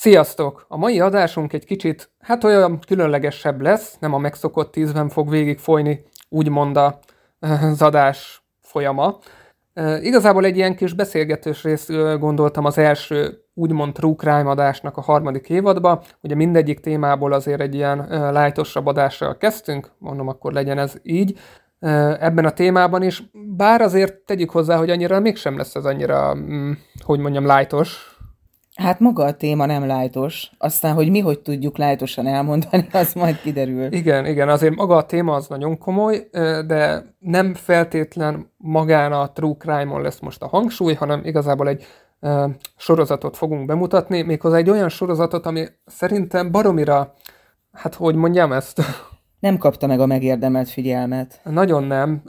Sziasztok! A mai adásunk egy kicsit, hát olyan különlegesebb lesz, nem a megszokott tízben fog végig folyni, úgymond a, az adás folyama. E, igazából egy ilyen kis beszélgetős részt gondoltam az első úgymond true crime adásnak a harmadik évadba. Ugye mindegyik témából azért egy ilyen lájtosabb adással kezdtünk, mondom, akkor legyen ez így ebben a témában is, bár azért tegyük hozzá, hogy annyira mégsem lesz ez annyira, mm, hogy mondjam, lájtos, Hát maga a téma nem lájtos, aztán, hogy mi hogy tudjuk lájtosan elmondani, az majd kiderül. Igen, igen, azért maga a téma az nagyon komoly, de nem feltétlen magán a true crime-on lesz most a hangsúly, hanem igazából egy sorozatot fogunk bemutatni, méghozzá egy olyan sorozatot, ami szerintem baromira, hát hogy mondjam ezt? Nem kapta meg a megérdemelt figyelmet. Nagyon nem.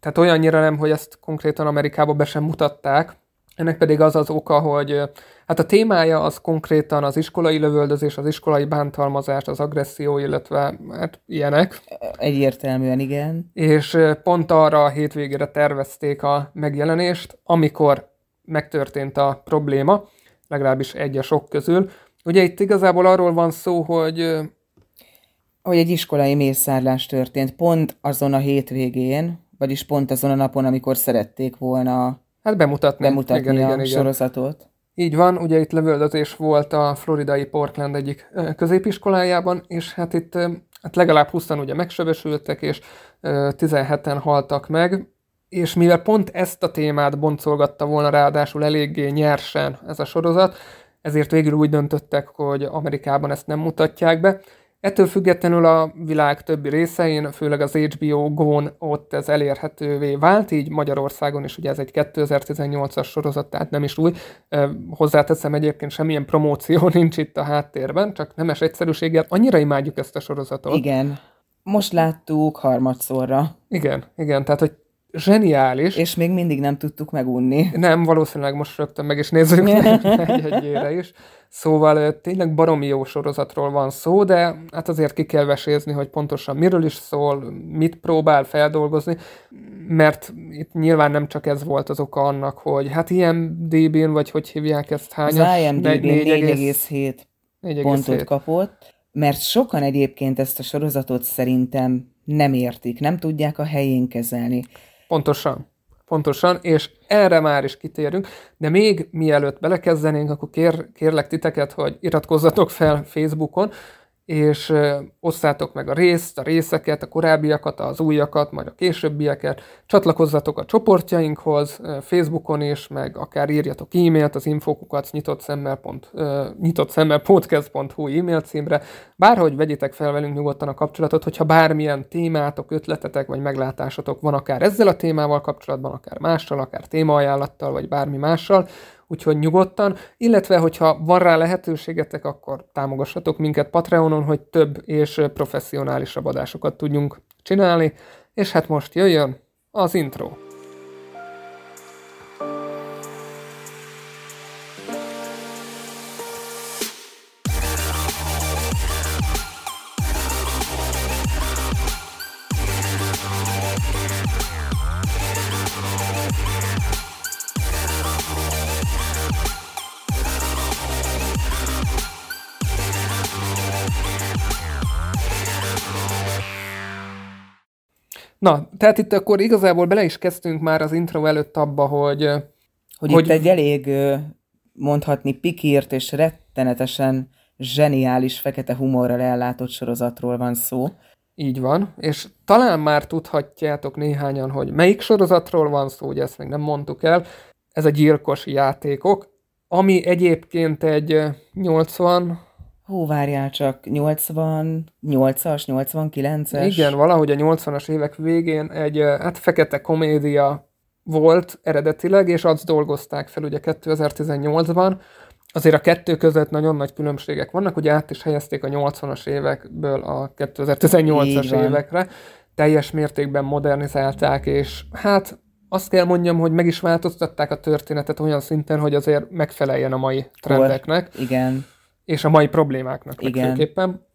Tehát olyannyira nem, hogy ezt konkrétan Amerikába be sem mutatták, ennek pedig az az oka, hogy hát a témája az konkrétan az iskolai lövöldözés, az iskolai bántalmazás, az agresszió, illetve hát ilyenek. Egyértelműen igen. És pont arra a hétvégére tervezték a megjelenést, amikor megtörtént a probléma, legalábbis egy a sok közül. Ugye itt igazából arról van szó, hogy hogy egy iskolai mészárlás történt pont azon a hétvégén, vagyis pont azon a napon, amikor szerették volna Hát bemutatni, bemutatni igen, a igen, igen. sorozatot. Így van, ugye itt lövöldözés volt a floridai Portland egyik középiskolájában, és hát itt hát legalább 20 ugye megsebesültek, és 17-en haltak meg, és mivel pont ezt a témát boncolgatta volna ráadásul eléggé nyersen ez a sorozat, ezért végül úgy döntöttek, hogy Amerikában ezt nem mutatják be, Ettől függetlenül a világ többi részein, főleg az HBO Go-n ott ez elérhetővé vált, így Magyarországon is ugye ez egy 2018-as sorozat, tehát nem is új. Hozzáteszem egyébként semmilyen promóció nincs itt a háttérben, csak nemes egyszerűséggel annyira imádjuk ezt a sorozatot. Igen. Most láttuk harmadszorra. Igen, igen, tehát hogy zseniális. És még mindig nem tudtuk megunni. Nem, valószínűleg most rögtön meg is nézzük egy-egyére is. Szóval tényleg baromi jó sorozatról van szó, de hát azért ki kell vesézni, hogy pontosan miről is szól, mit próbál feldolgozni, mert itt nyilván nem csak ez volt az oka annak, hogy hát ilyen DB-n, vagy hogy hívják ezt hányas? Az IMDb 4,7 pontot kapott, mert sokan egyébként ezt a sorozatot szerintem nem értik, nem tudják a helyén kezelni. Pontosan. Pontosan, és erre már is kitérünk, de még mielőtt belekezdenénk, akkor kér, kérlek titeket, hogy iratkozzatok fel Facebookon, és osszátok meg a részt, a részeket, a korábbiakat, az újakat, majd a későbbieket, csatlakozzatok a csoportjainkhoz, Facebookon is, meg akár írjatok e-mailt az infokukat nyitott szemmel, pont, nyitott szemmel podcast.hu e-mail címre, bárhogy vegyitek fel velünk nyugodtan a kapcsolatot, hogyha bármilyen témátok, ötletetek vagy meglátásotok van akár ezzel a témával kapcsolatban, akár mással, akár témaajánlattal, vagy bármi mással, úgyhogy nyugodtan, illetve hogyha van rá lehetőségetek, akkor támogassatok minket Patreonon, hogy több és professzionálisabb adásokat tudjunk csinálni, és hát most jöjjön az intro. Na, tehát itt akkor igazából bele is kezdtünk már az intro előtt abba, hogy... Hogy, hogy itt egy elég mondhatni pikírt és rettenetesen zseniális fekete humorral ellátott sorozatról van szó. Így van, és talán már tudhatjátok néhányan, hogy melyik sorozatról van szó, ugye ezt még nem mondtuk el. Ez a gyilkos játékok, ami egyébként egy 80 Hú, várjál csak, 88-as, 89-es? Igen, valahogy a 80-as évek végén egy hát fekete komédia volt eredetileg, és azt dolgozták fel ugye 2018-ban. Azért a kettő között nagyon nagy különbségek vannak, ugye át is helyezték a 80-as évekből a 2018-as évekre, teljes mértékben modernizálták, és hát azt kell mondjam, hogy meg is változtatták a történetet olyan szinten, hogy azért megfeleljen a mai trendeknek. Kor, igen és a mai problémáknak Igen. legfőképpen.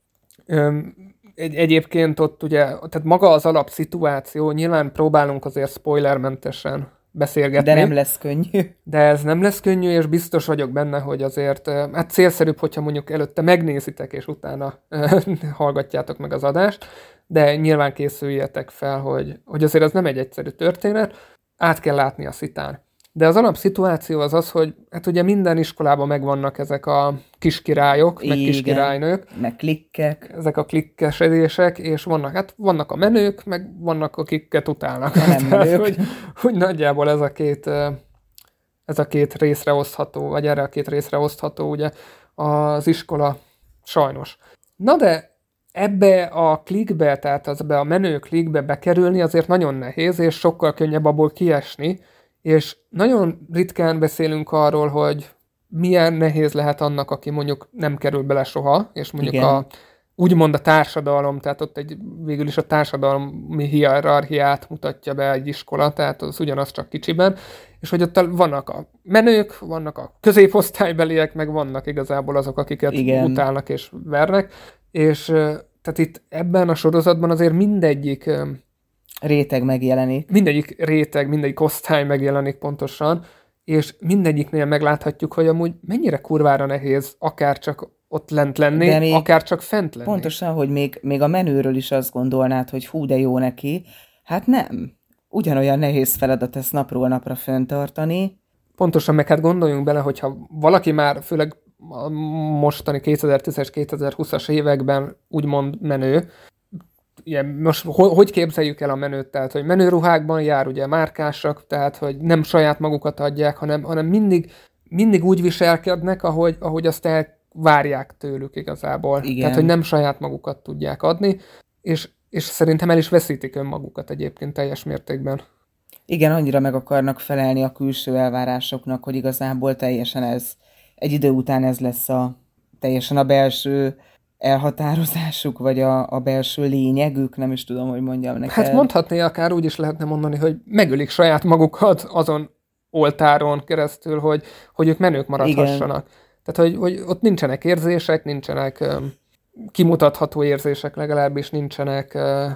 Egy, egyébként ott ugye, tehát maga az alapszituáció, nyilván próbálunk azért spoilermentesen beszélgetni. De nem lesz könnyű. De ez nem lesz könnyű, és biztos vagyok benne, hogy azért hát célszerűbb, hogyha mondjuk előtte megnézitek, és utána hallgatjátok meg az adást, de nyilván készüljetek fel, hogy, hogy azért ez nem egy egyszerű történet, át kell látni a szitán. De az alapszituáció az az, hogy hát ugye minden iskolában megvannak ezek a kiskirályok, Igen, meg kiskirálynők. Meg klikkek. Ezek a klikkesedések, és vannak, hát vannak a menők, meg vannak, akikket utálnak. Nem Tehát, hogy, hogy nagyjából ez a két ez a két részre osztható, vagy erre a két részre osztható ugye az iskola sajnos. Na de ebbe a klikbe, tehát az be a menő klikbe bekerülni azért nagyon nehéz, és sokkal könnyebb abból kiesni, és nagyon ritkán beszélünk arról, hogy milyen nehéz lehet annak, aki mondjuk nem kerül bele soha, és mondjuk Igen. a úgymond a társadalom, tehát ott egy, végül is a társadalmi hierarchiát mutatja be egy iskola, tehát az ugyanaz csak kicsiben, és hogy ott vannak a menők, vannak a középosztálybeliek, meg vannak igazából azok, akiket Igen. utálnak és vernek, és tehát itt ebben a sorozatban azért mindegyik réteg megjelenik. Mindegyik réteg, mindegyik osztály megjelenik pontosan, és mindegyiknél megláthatjuk, hogy amúgy mennyire kurvára nehéz akár csak ott lent lenni, akár csak fent lenni. Pontosan, hogy még, még a menőről is azt gondolnád, hogy hú, de jó neki. Hát nem. Ugyanolyan nehéz feladat ezt napról napra föntartani. Pontosan, meg hát gondoljunk bele, hogyha valaki már, főleg a mostani 2010-es, 2020-as években úgymond menő, ilyen, most hogy képzeljük el a menőt? Tehát, hogy menőruhákban jár ugye márkásak, tehát, hogy nem saját magukat adják, hanem, hanem mindig, mindig úgy viselkednek, ahogy, ahogy azt elvárják tőlük igazából. Igen. Tehát, hogy nem saját magukat tudják adni, és, és szerintem el is veszítik önmagukat egyébként teljes mértékben. Igen, annyira meg akarnak felelni a külső elvárásoknak, hogy igazából teljesen ez, egy idő után ez lesz a teljesen a belső elhatározásuk, vagy a, a belső lényegük, nem is tudom, hogy mondjam neked. Hát mondhatni akár úgy is lehetne mondani, hogy megölik saját magukat azon oltáron keresztül, hogy, hogy ők menők maradhassanak. Igen. Tehát, hogy, hogy ott nincsenek érzések, nincsenek um, kimutatható érzések, legalábbis nincsenek uh,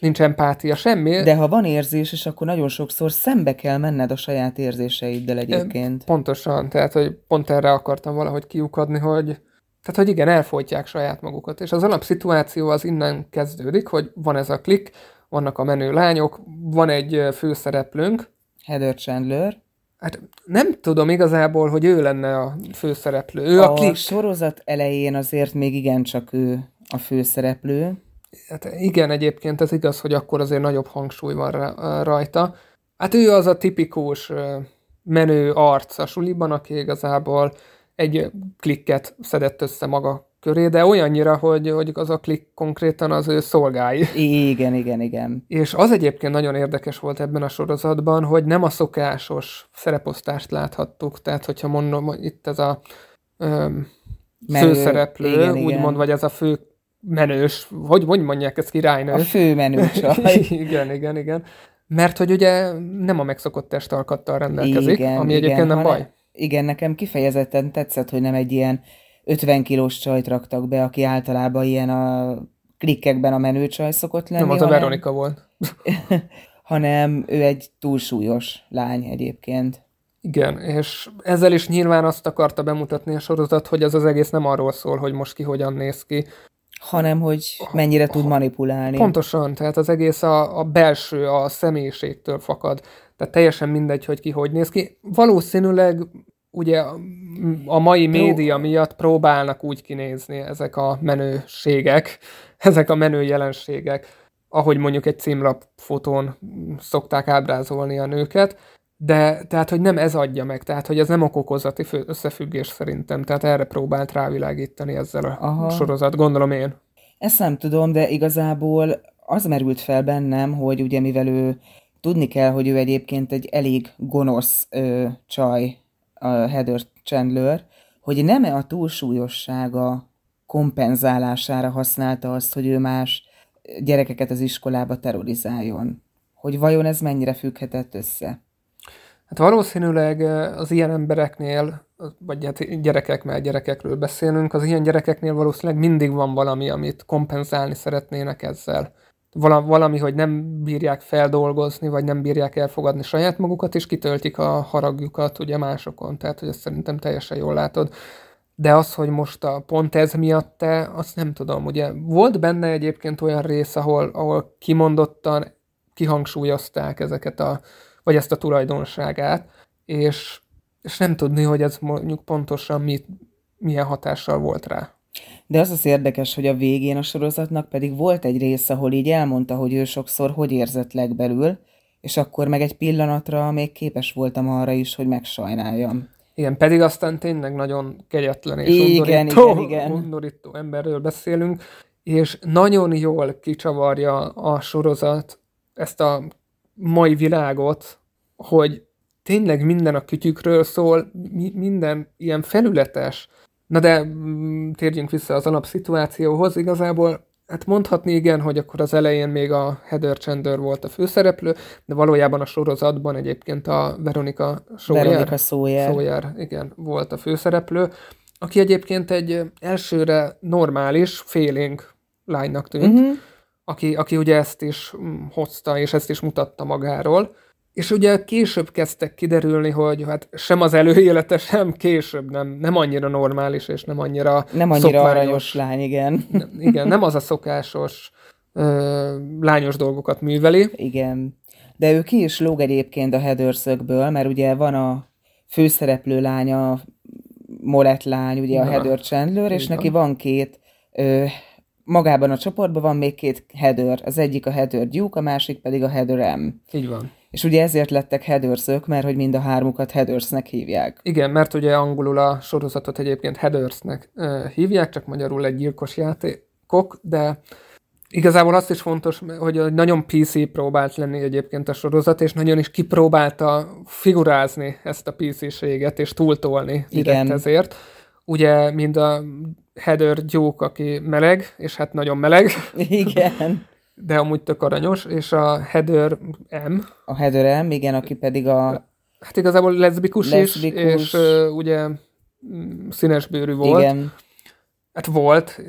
nincs empátia, semmi. De ha van érzés, és akkor nagyon sokszor szembe kell menned a saját érzéseiddel egyébként. Pontosan, tehát, hogy pont erre akartam valahogy kiukadni, hogy, tehát, hogy igen, elfolytják saját magukat. És az alapszituáció az innen kezdődik, hogy van ez a klik, vannak a menő lányok, van egy főszereplőnk. Heather Chandler. Hát nem tudom igazából, hogy ő lenne a főszereplő. Ő a, a klik. sorozat elején azért még igencsak ő a főszereplő. Hát igen, egyébként ez igaz, hogy akkor azért nagyobb hangsúly van rajta. Hát ő az a tipikus menő arc a suliban, aki igazából egy klikket szedett össze maga köré, de olyannyira, hogy, hogy az a klik konkrétan az ő szolgái. Igen, igen, igen. És az egyébként nagyon érdekes volt ebben a sorozatban, hogy nem a szokásos szereposztást láthattuk, tehát hogyha mondom, hogy itt ez a öm, Menő, főszereplő, igen, úgymond, igen. vagy ez a fő menős, hogy, hogy mondják ezt királynő? A fő menős. igen, igen, igen. Mert hogy ugye nem a megszokott testalkattal rendelkezik, igen, ami igen, egyébként nem baj. Igen, nekem kifejezetten tetszett, hogy nem egy ilyen 50 kilós csajt raktak be, aki általában ilyen a klikkekben a menő csaj szokott lenni. Nem, az hanem, a Veronika volt. hanem ő egy túlsúlyos lány egyébként. Igen, és ezzel is nyilván azt akarta bemutatni a sorozat, hogy ez az egész nem arról szól, hogy most ki hogyan néz ki, hanem hogy mennyire tud manipulálni. Pontosan, tehát az egész a, a belső, a személyiségtől fakad. Tehát teljesen mindegy, hogy ki hogy néz ki. Valószínűleg ugye a mai média miatt próbálnak úgy kinézni ezek a menőségek, ezek a menő jelenségek, ahogy mondjuk egy címlap fotón szokták ábrázolni a nőket, de tehát, hogy nem ez adja meg, tehát, hogy ez nem okokozati összefüggés szerintem, tehát erre próbált rávilágítani ezzel a Aha. sorozat, gondolom én. Ezt nem tudom, de igazából az merült fel bennem, hogy ugye mivel ő tudni kell, hogy ő egyébként egy elég gonosz ö, csaj, a Heather Chandler, hogy nem-e a túlsúlyossága kompenzálására használta azt, hogy ő más gyerekeket az iskolába terrorizáljon. Hogy vajon ez mennyire függhetett össze? Hát valószínűleg az ilyen embereknél, vagy hát gyerekek, mert gyerekekről beszélünk, az ilyen gyerekeknél valószínűleg mindig van valami, amit kompenzálni szeretnének ezzel. Valami, hogy nem bírják feldolgozni, vagy nem bírják elfogadni saját magukat, és kitöltik a haragjukat ugye másokon. Tehát, hogy ezt szerintem teljesen jól látod. De az, hogy most a pont ez miatt te, azt nem tudom. Ugye volt benne egyébként olyan rész, ahol, ahol kimondottan kihangsúlyozták ezeket a, vagy ezt a tulajdonságát, és, és nem tudni, hogy ez mondjuk pontosan mit, milyen hatással volt rá. De az az érdekes, hogy a végén a sorozatnak pedig volt egy rész, ahol így elmondta, hogy ő sokszor hogy érzett legbelül, és akkor meg egy pillanatra még képes voltam arra is, hogy megsajnáljam. Igen, pedig aztán tényleg nagyon kegyetlen és igen, undorító, igen, igen. undorító emberről beszélünk, és nagyon jól kicsavarja a sorozat ezt a mai világot, hogy tényleg minden a kütyükről szól, mi, minden ilyen felületes. Na de mm, térjünk vissza az alapszituációhoz. Igazából hát mondhatni igen, hogy akkor az elején még a Heather Chandler volt a főszereplő, de valójában a sorozatban egyébként a Veronika Sawyer, Veronika Sawyer. Sawyer igen, volt a főszereplő, aki egyébként egy elsőre normális, félénk lánynak tűnt, uh-huh. aki, aki ugye ezt is mm, hozta, és ezt is mutatta magáról. És ugye később kezdtek kiderülni, hogy hát sem az előélete, sem később nem, nem annyira normális, és nem annyira Nem annyira szokványos. aranyos lány, igen. Nem, igen, nem az a szokásos ö, lányos dolgokat műveli. Igen. De ő ki is lóg egyébként a Heatherszökből, mert ugye van a főszereplő lánya, Molett lány, ugye a Heather Chandler, és neki van két ö, magában a csoportban van még két Heather. Az egyik a Heather Duke, a másik pedig a Heather M. Így van. És ugye ezért lettek headersök, mert hogy mind a hármukat headersnek hívják. Igen, mert ugye angolul a sorozatot egyébként headersnek hívják, csak magyarul egy gyilkos játékok, de igazából azt is fontos, hogy nagyon PC próbált lenni egyébként a sorozat, és nagyon is kipróbálta figurázni ezt a PC-séget, és túltolni Igen. ezért. Ugye mind a Heather Duke, aki meleg, és hát nagyon meleg. Igen de amúgy tök aranyos, és a Heather M. A Heather M, igen, aki pedig a... Hát igazából leszbikus, leszbikus. is, és uh, ugye mm, színesbőrű volt. Igen. Hát volt,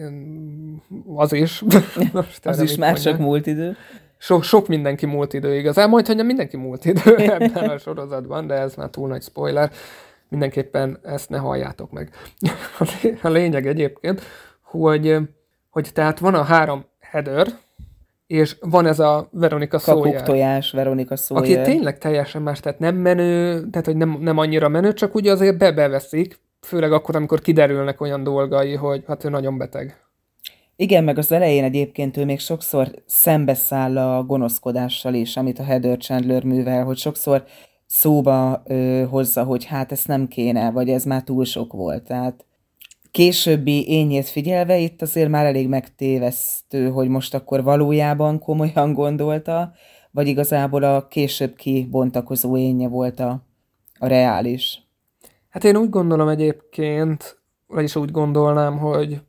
az is. Most az is már csak múlt idő. So, sok mindenki múlt idő igazán, majd hogy mindenki múlt idő ebben a sorozatban, de ez már túl nagy spoiler. Mindenképpen ezt ne halljátok meg. a lényeg egyébként, hogy, hogy tehát van a három header, és van ez a Veronika Sawyer. tojás Veronika Sawyer. Aki tényleg teljesen más, tehát nem menő, tehát hogy nem, nem annyira menő, csak úgy azért bebeveszik, főleg akkor, amikor kiderülnek olyan dolgai, hogy hát ő nagyon beteg. Igen, meg az elején egyébként ő még sokszor szembeszáll a gonoszkodással is, amit a Heather Chandler művel, hogy sokszor szóba ö, hozza, hogy hát ezt nem kéne, vagy ez már túl sok volt. Tehát későbbi ényét figyelve itt azért már elég megtévesztő, hogy most akkor valójában komolyan gondolta, vagy igazából a később kibontakozó énje volt a, a reális. Hát én úgy gondolom egyébként, vagyis úgy gondolnám, hogy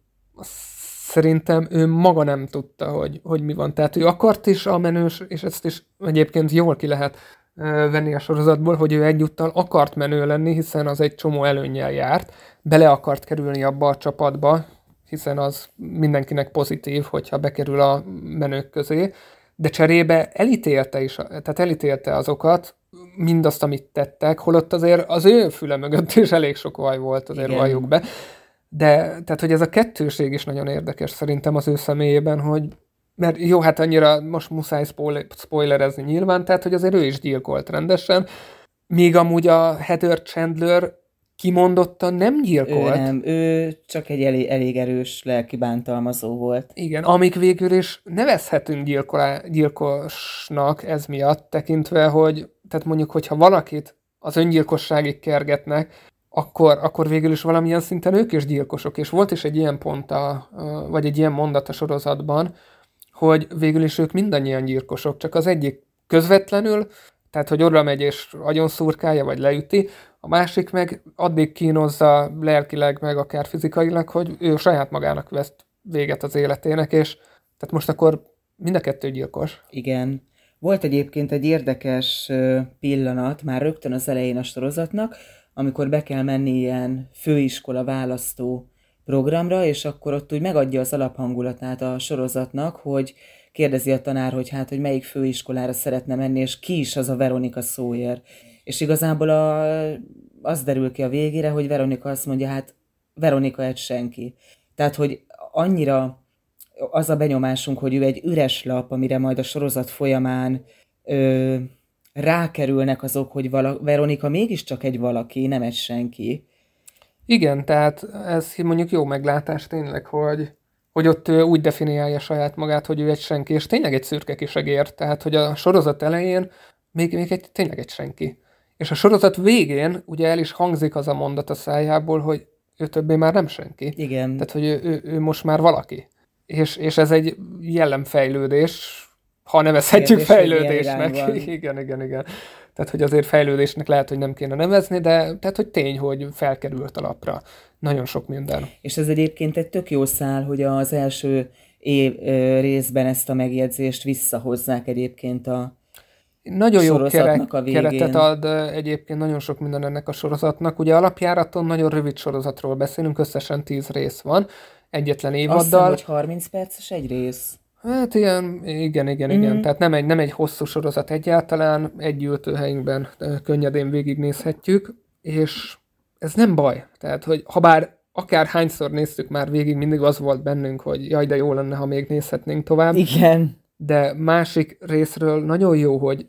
szerintem ő maga nem tudta, hogy, hogy mi van. Tehát ő akart is a menős, és ezt is egyébként jól ki lehet venni a sorozatból, hogy ő egyúttal akart menő lenni, hiszen az egy csomó előnyel járt, bele akart kerülni abba a csapatba, hiszen az mindenkinek pozitív, hogyha bekerül a menők közé, de cserébe elítélte is, tehát elítélte azokat, mindazt, amit tettek, holott azért az ő füle mögött is elég sok vaj volt, azért Igen. valljuk be. De tehát, hogy ez a kettőség is nagyon érdekes szerintem az ő személyében, hogy mert jó, hát annyira most muszáj spoilerezni nyilván, tehát hogy azért ő is gyilkolt rendesen, míg amúgy a Heather Chandler kimondottan nem gyilkolt. Ő nem, ő csak egy elég, elég erős lelki bántalmazó volt. Igen, amik végül is nevezhetünk gyilkolá, gyilkosnak ez miatt, tekintve, hogy tehát mondjuk, hogyha valakit az öngyilkosságig kergetnek, akkor, akkor végül is valamilyen szinten ők is gyilkosok. És volt is egy ilyen pont, a, vagy egy ilyen mondat a sorozatban, hogy végül is ők mindannyian gyilkosok, csak az egyik közvetlenül, tehát hogy oda megy és agyon szurkálja, vagy leüti, a másik meg addig kínozza lelkileg, meg akár fizikailag, hogy ő saját magának vesz véget az életének, és tehát most akkor mind a kettő gyilkos. Igen. Volt egyébként egy érdekes pillanat, már rögtön az elején a sorozatnak, amikor be kell menni ilyen főiskola választó programra, és akkor ott úgy megadja az alaphangulatát a sorozatnak, hogy kérdezi a tanár, hogy hát, hogy melyik főiskolára szeretne menni, és ki is az a Veronika Sawyer. És igazából a, az derül ki a végére, hogy Veronika azt mondja, hát Veronika egy senki. Tehát, hogy annyira az a benyomásunk, hogy ő egy üres lap, amire majd a sorozat folyamán ö, rákerülnek azok, hogy vala, Veronika mégiscsak egy valaki, nem egy senki. Igen, tehát ez mondjuk jó meglátás tényleg, hogy, hogy ott úgy definiálja saját magát, hogy ő egy senki, és tényleg egy szürke kisegér, tehát hogy a sorozat elején még, még egy, tényleg egy senki. És a sorozat végén ugye el is hangzik az a mondat a szájából, hogy ő többé már nem senki. Igen. Tehát, hogy ő, ő, ő most már valaki. És, és ez egy jellemfejlődés, ha nevezhetjük Kérdés, fejlődésnek. Igen, igen, igen. Tehát, hogy azért fejlődésnek lehet, hogy nem kéne nevezni, de tehát, hogy tény, hogy felkerült a lapra. Nagyon sok minden. És ez egyébként egy tök jó szál, hogy az első év, részben ezt a megjegyzést visszahozzák egyébként a nagyon jó kerek, a keretet ad egyébként nagyon sok minden ennek a sorozatnak. Ugye alapjáraton nagyon rövid sorozatról beszélünk, összesen 10 rész van, egyetlen évaddal. Azt hiszem, hogy 30 perces egy rész. Hát ilyen, igen, igen, igen. Tehát nem egy, nem egy hosszú sorozat egyáltalán, egy ültőhelyünkben könnyedén végignézhetjük, és ez nem baj. Tehát, hogy ha bár akár hányszor néztük már végig, mindig az volt bennünk, hogy jaj, de jó lenne, ha még nézhetnénk tovább. Igen. De másik részről nagyon jó, hogy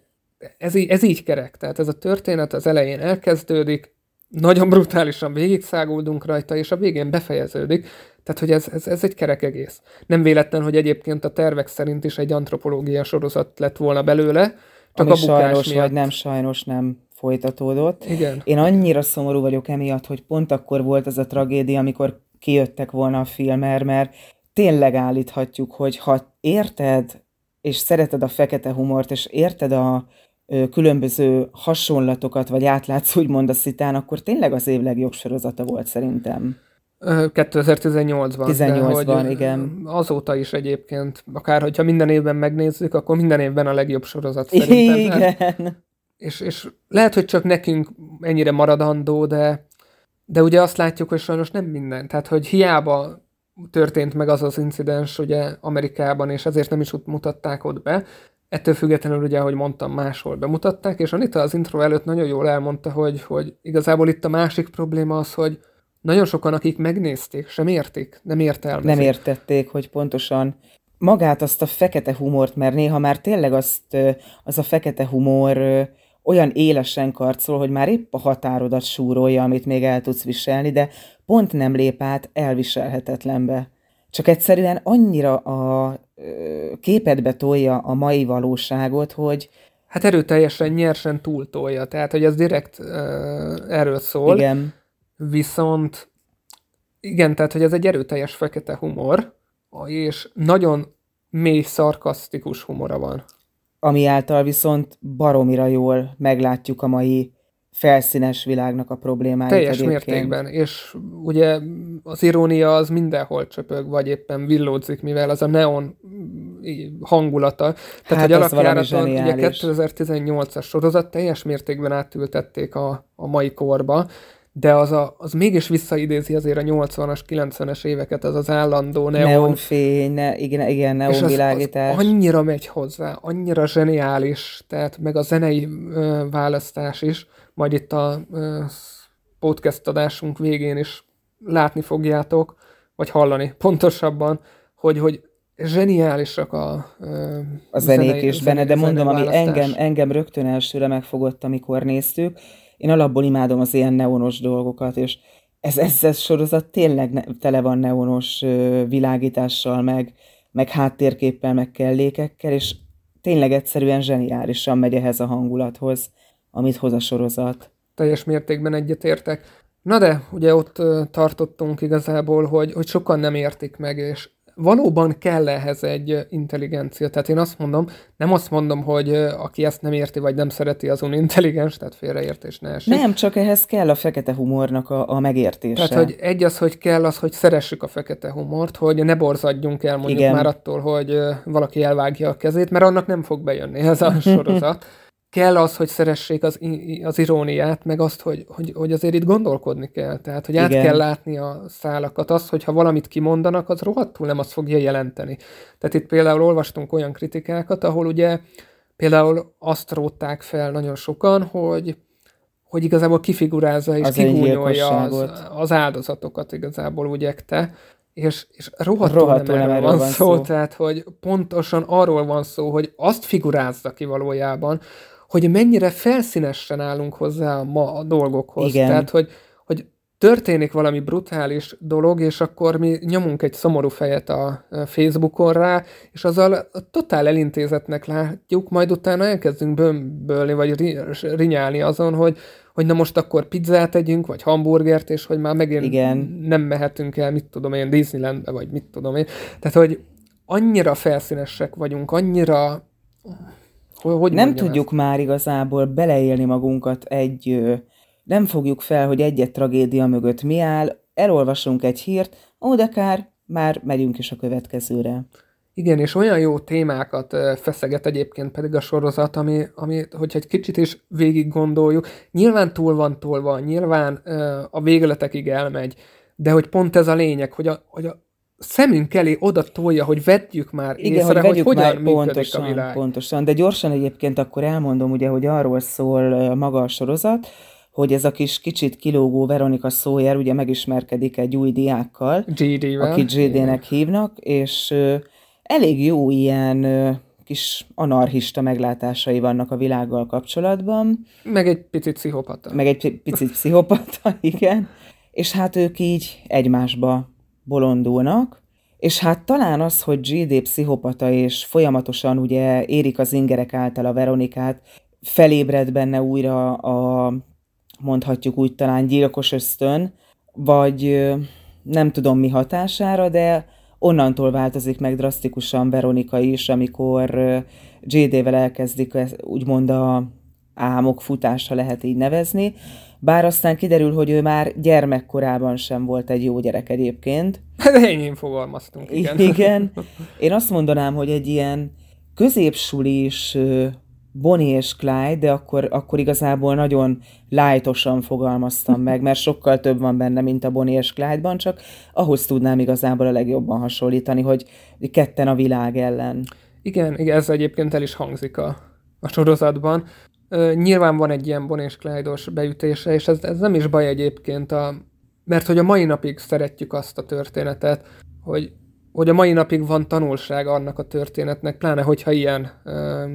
ez így, ez így kerek. Tehát ez a történet az elején elkezdődik, nagyon brutálisan végigszáguldunk rajta, és a végén befejeződik. Tehát, hogy ez, ez, ez egy kerek egész. Nem véletlen, hogy egyébként a tervek szerint is egy antropológia sorozat lett volna belőle, csak Ami a bukás sajnos, miatt. vagy nem sajnos nem folytatódott. Igen. Én annyira szomorú vagyok emiatt, hogy pont akkor volt ez a tragédia, amikor kijöttek volna a filmer, mert tényleg állíthatjuk, hogy ha érted, és szereted a fekete humort, és érted a különböző hasonlatokat, vagy átlátsz úgymond a szitán, akkor tényleg az év legjobb sorozata volt szerintem. 2018-ban. 18-ban, igen. Azóta is egyébként, akár hogyha minden évben megnézzük, akkor minden évben a legjobb sorozat szerintem. Igen. És, és lehet, hogy csak nekünk ennyire maradandó, de, de ugye azt látjuk, hogy sajnos nem minden. Tehát, hogy hiába történt meg az az incidens ugye Amerikában, és ezért nem is mutatták ott be, ettől függetlenül ugye, ahogy mondtam, máshol bemutatták, és Anita az intro előtt nagyon jól elmondta, hogy, hogy igazából itt a másik probléma az, hogy nagyon sokan, akik megnézték, sem értik, nem értelmezik. Nem értették, hogy pontosan magát azt a fekete humort, mert néha már tényleg azt, az a fekete humor olyan élesen karcol, hogy már épp a határodat súrolja, amit még el tudsz viselni, de pont nem lép át elviselhetetlenbe. Csak egyszerűen annyira a képedbe tolja a mai valóságot, hogy, Hát erőteljesen, nyersen túltolja, tehát hogy az direkt uh, erről szól. Igen. Viszont igen, tehát hogy ez egy erőteljes fekete humor, és nagyon mély szarkasztikus humora van. Ami által viszont baromira jól meglátjuk a mai felszínes világnak a problémáit. Teljes egyébként. mértékben, és ugye az irónia az mindenhol csöpög, vagy éppen villódzik, mivel az a neon hangulata. Tehát, hát hogy alapjáraton ugye 2018-as sorozat teljes mértékben átültették a, a mai korba, de az, a, az mégis visszaidézi azért a 80-as, 90-es éveket, az az állandó neon. Neonfény, ne, igen, igen neonvilágítás. Az, az annyira megy hozzá, annyira zseniális, tehát meg a zenei ö, választás is, majd itt a podcast adásunk végén is látni fogjátok, vagy hallani pontosabban, hogy, hogy zseniálisak a ö, A zenék is benne, de mondom, ami engem, engem rögtön elsőre megfogott, amikor néztük, én alapból imádom az ilyen neonos dolgokat, és ez, ez, ez sorozat tényleg ne, tele van neonos világítással, meg, meg háttérképpel, meg kellékekkel, és tényleg egyszerűen zseniálisan megy ehhez a hangulathoz, amit hoz a sorozat. Teljes mértékben egyetértek. Na de, ugye ott tartottunk igazából, hogy, hogy sokan nem értik meg, és valóban kell ehhez egy intelligencia. Tehát én azt mondom, nem azt mondom, hogy aki ezt nem érti, vagy nem szereti, azon intelligens, tehát félreértés ne esik. Nem, csak ehhez kell a fekete humornak a, a megértése. Tehát, hogy egy az, hogy kell az, hogy szeressük a fekete humort, hogy ne borzadjunk el mondjuk Igen. már attól, hogy valaki elvágja a kezét, mert annak nem fog bejönni ez a sorozat. Kell az, hogy szeressék az, az iróniát, meg azt, hogy, hogy, hogy azért itt gondolkodni kell. Tehát, hogy át Igen. kell látni a szálakat. Az, hogyha valamit kimondanak, az rohadtul nem azt fogja jelenteni. Tehát itt például olvastunk olyan kritikákat, ahol ugye például azt rótták fel nagyon sokan, hogy hogy igazából kifigurázza és kigúnyolja az, az áldozatokat igazából úgy ekte, és, és rohadtul, rohadtul nem, nem van szó, szó, tehát hogy pontosan arról van szó, hogy azt figurázza ki valójában, hogy mennyire felszínesen állunk hozzá ma a dolgokhoz. Igen. Tehát, hogy, hogy történik valami brutális dolog, és akkor mi nyomunk egy szomorú fejet a Facebookon rá, és azzal totál elintézetnek látjuk, majd utána elkezdünk bömbölni, vagy rinyálni azon, hogy, hogy na most akkor pizzát tegyünk, vagy hamburgert, és hogy már megint Igen. nem mehetünk el, mit tudom én, Disneylandbe, vagy mit tudom én. Tehát, hogy annyira felszínesek vagyunk, annyira... Hogy nem tudjuk ezt? már igazából beleélni magunkat egy... Nem fogjuk fel, hogy egy-egy tragédia mögött mi áll, elolvasunk egy hírt, ó, de kár, már megyünk is a következőre. Igen, és olyan jó témákat feszeget egyébként pedig a sorozat, ami, ami hogyha egy kicsit is végig gondoljuk, nyilván túl van tolva, nyilván a végletekig elmegy, de hogy pont ez a lényeg, hogy a, hogy a szemünk elé oda tolja, hogy vegyük már Igen, észre, hogy, hogy hogyan már pontosan, a világ. Pontosan, de gyorsan egyébként akkor elmondom, ugye, hogy arról szól maga a sorozat, hogy ez a kis kicsit kilógó Veronika Sawyer ugye megismerkedik egy új diákkal, GD-vel. akit GD-nek hívnak, és elég jó ilyen kis anarchista meglátásai vannak a világgal kapcsolatban. Meg egy picit pszichopata. Meg egy picit pszichopata, igen. És hát ők így egymásba bolondulnak, és hát talán az, hogy GD pszichopata, és folyamatosan ugye érik az ingerek által a Veronikát, felébred benne újra a, mondhatjuk úgy talán gyilkos ösztön, vagy nem tudom mi hatására, de onnantól változik meg drasztikusan Veronika is, amikor JD-vel elkezdik úgymond a álmok futása lehet így nevezni, bár aztán kiderül, hogy ő már gyermekkorában sem volt egy jó gyerek egyébként. De én fogalmaztunk, igen. Igen. Én azt mondanám, hogy egy ilyen középsulis Bonnie és Clyde, de akkor, akkor igazából nagyon lájtosan fogalmaztam meg, mert sokkal több van benne, mint a Bonnie és Clyde-ban, csak ahhoz tudnám igazából a legjobban hasonlítani, hogy ketten a világ ellen. Igen, igen ez egyébként el is hangzik a, a sorozatban. Ö, nyilván van egy ilyen Bonnie és Clyde-os beütése, és ez, ez nem is baj egyébként, a, mert hogy a mai napig szeretjük azt a történetet, hogy, hogy a mai napig van tanulság annak a történetnek, pláne hogyha ilyen ö,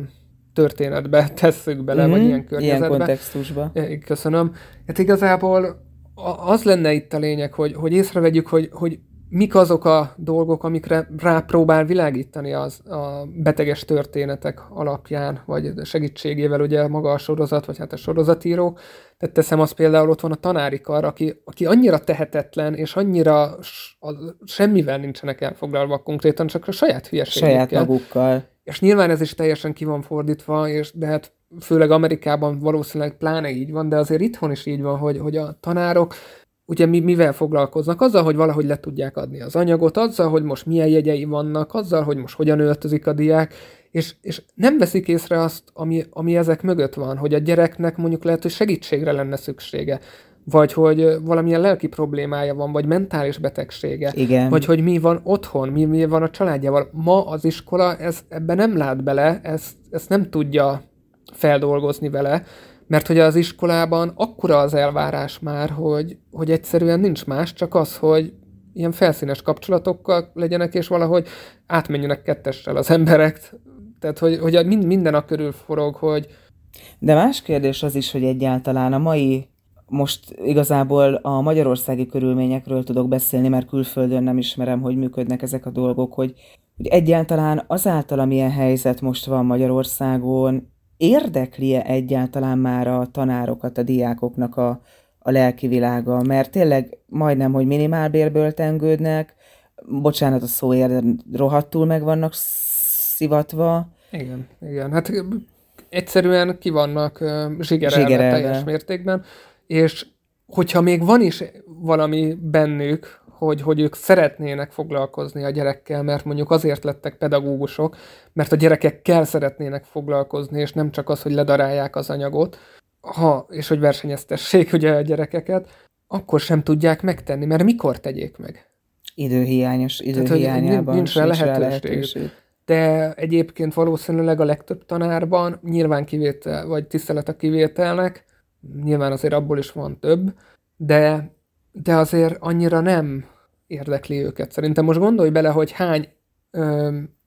történetbe tesszük bele, mm-hmm. vagy mhm. ilyen környezetbe. Ilyen kontextusba. Köszönöm. Hát igazából az lenne itt a lényeg, hogy, hogy észrevegyük, hogy, hogy mik azok a dolgok, amikre rápróbál világítani az a beteges történetek alapján, vagy segítségével ugye maga a sorozat, vagy hát a sorozatíró. Tehát teszem azt például ott van a tanári kar, aki, aki annyira tehetetlen, és annyira semmivel nincsenek elfoglalva konkrétan, csak a saját hülyeségekkel. Saját magukkal. És nyilván ez is teljesen ki van fordítva, és de hát főleg Amerikában valószínűleg pláne így van, de azért itthon is így van, hogy, hogy a tanárok ugye mi, mivel foglalkoznak? Azzal, hogy valahogy le tudják adni az anyagot, azzal, hogy most milyen jegyei vannak, azzal, hogy most hogyan öltözik a diák, és, és nem veszik észre azt, ami, ami ezek mögött van, hogy a gyereknek mondjuk lehet, hogy segítségre lenne szüksége, vagy hogy valamilyen lelki problémája van, vagy mentális betegsége, Igen. vagy hogy mi van otthon, mi, mi van a családjával. Ma az iskola ez, ebben nem lát bele, ezt, ezt nem tudja feldolgozni vele, mert hogy az iskolában akkora az elvárás már, hogy, hogy egyszerűen nincs más, csak az, hogy ilyen felszínes kapcsolatokkal legyenek, és valahogy átmenjenek kettessel az emberek. Tehát, hogy, hogy minden a körül forog, hogy... De más kérdés az is, hogy egyáltalán a mai most igazából a magyarországi körülményekről tudok beszélni, mert külföldön nem ismerem, hogy működnek ezek a dolgok, hogy, hogy egyáltalán azáltal, amilyen helyzet most van Magyarországon, érdekli-e egyáltalán már a tanárokat, a diákoknak a, a lelki világa? Mert tényleg majdnem, hogy minimálbérből tengődnek, bocsánat a szóért, rohadtul meg vannak szivatva. Igen, igen. Hát egyszerűen ki vannak zsigerelve, zsigerelve teljes mértékben és hogyha még van is valami bennük, hogy, hogy ők szeretnének foglalkozni a gyerekkel, mert mondjuk azért lettek pedagógusok, mert a gyerekekkel szeretnének foglalkozni, és nem csak az, hogy ledarálják az anyagot, ha, és hogy versenyeztessék ugye a gyerekeket, akkor sem tudják megtenni, mert mikor tegyék meg? Időhiányos, időhiányában Tehát, nincs rá lehetőség. lehetőség. De egyébként valószínűleg a legtöbb tanárban, nyilván kivétel, vagy tisztelet a kivételnek, nyilván azért abból is van több, de, de azért annyira nem érdekli őket. Szerintem most gondolj bele, hogy hány,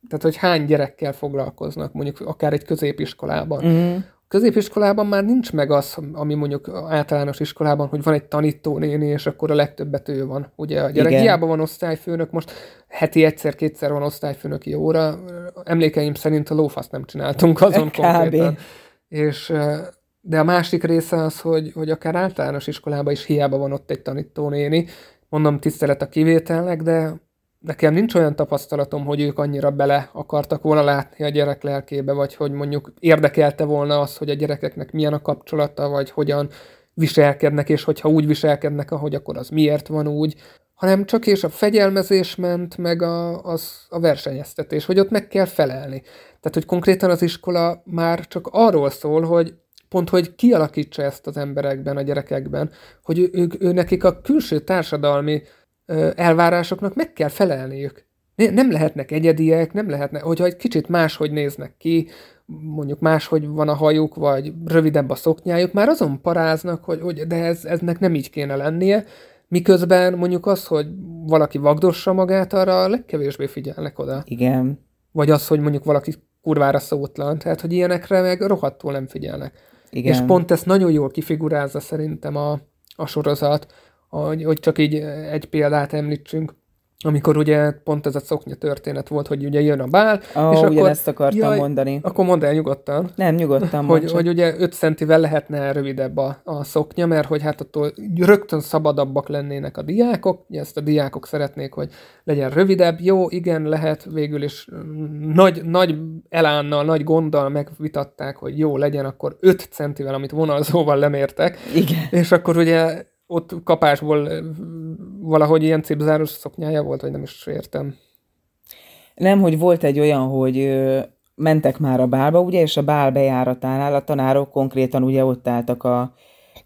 tehát hogy hány gyerekkel foglalkoznak, mondjuk akár egy középiskolában. Mm középiskolában már nincs meg az, ami mondjuk általános iskolában, hogy van egy tanítónéni, és akkor a legtöbbet ő van. Ugye a gyerek Igen. hiába van osztályfőnök, most heti egyszer-kétszer van osztályfőnöki óra. Emlékeim szerint a lófaszt nem csináltunk azon Kb. konkrétan. És, de a másik része az, hogy, hogy akár általános iskolában is hiába van ott egy tanítónéni. Mondom, tisztelet a kivételnek, de nekem nincs olyan tapasztalatom, hogy ők annyira bele akartak volna látni a gyerek lelkébe, vagy hogy mondjuk érdekelte volna az, hogy a gyerekeknek milyen a kapcsolata, vagy hogyan viselkednek, és hogyha úgy viselkednek, ahogy akkor az miért van úgy, hanem csak és a fegyelmezés ment, meg a, az, a versenyeztetés, hogy ott meg kell felelni. Tehát, hogy konkrétan az iskola már csak arról szól, hogy pont, hogy kialakítsa ezt az emberekben, a gyerekekben, hogy ő, ő, ő nekik a külső társadalmi elvárásoknak meg kell felelniük. Nem lehetnek egyediek, nem lehetnek, hogyha egy kicsit máshogy néznek ki, mondjuk máshogy van a hajuk, vagy rövidebb a szoknyájuk, már azon paráznak, hogy, hogy de ez, eznek nem így kéne lennie, miközben mondjuk az, hogy valaki vagdossa magát, arra legkevésbé figyelnek oda. Igen. Vagy az, hogy mondjuk valaki kurvára szótlan, tehát hogy ilyenekre meg rohadtul nem figyelnek. Igen. És pont ezt nagyon jól kifigurázza szerintem a, a sorozat, hogy, hogy csak így egy példát említsünk amikor ugye pont ez a szoknya történet volt, hogy ugye jön a bál, oh, és akkor... ezt akartam jaj, mondani. Akkor mondd el nyugodtan. Nem, nyugodtan hogy, hogy ugye 5 centivel lehetne rövidebb a, a szoknya, mert hogy hát attól rögtön szabadabbak lennének a diákok, ugye ezt a diákok szeretnék, hogy legyen rövidebb. Jó, igen, lehet, végül is nagy, nagy elánnal, nagy gonddal megvitatták, hogy jó legyen akkor 5 centivel, amit vonalzóval lemértek. Igen. És akkor ugye ott kapásból valahogy ilyen cipzáros szoknyája volt, vagy nem is értem. Nem, hogy volt egy olyan, hogy mentek már a bálba, ugye, és a bál bejáratánál a tanárok konkrétan ugye ott álltak a